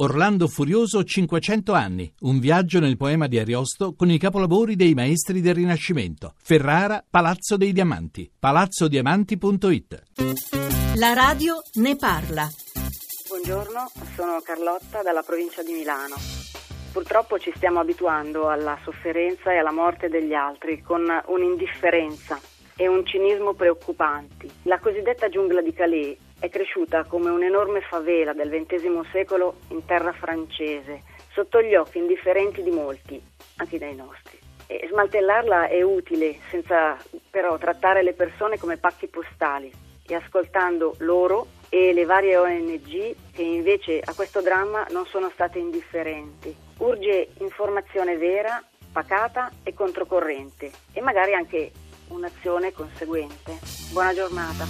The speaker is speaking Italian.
Orlando Furioso 500 anni, un viaggio nel poema di Ariosto con i capolavori dei maestri del Rinascimento. Ferrara, Palazzo dei Diamanti, palazzodiamanti.it. La radio ne parla. Buongiorno, sono Carlotta dalla provincia di Milano. Purtroppo ci stiamo abituando alla sofferenza e alla morte degli altri con un'indifferenza e un cinismo preoccupanti. La cosiddetta giungla di Calais è cresciuta come un'enorme favela del XX secolo in terra francese, sotto gli occhi indifferenti di molti, anche dai nostri. E smaltellarla è utile, senza però trattare le persone come pacchi postali e ascoltando loro e le varie ONG che invece a questo dramma non sono state indifferenti. Urge informazione vera, pacata e controcorrente e magari anche un'azione conseguente. Buona giornata.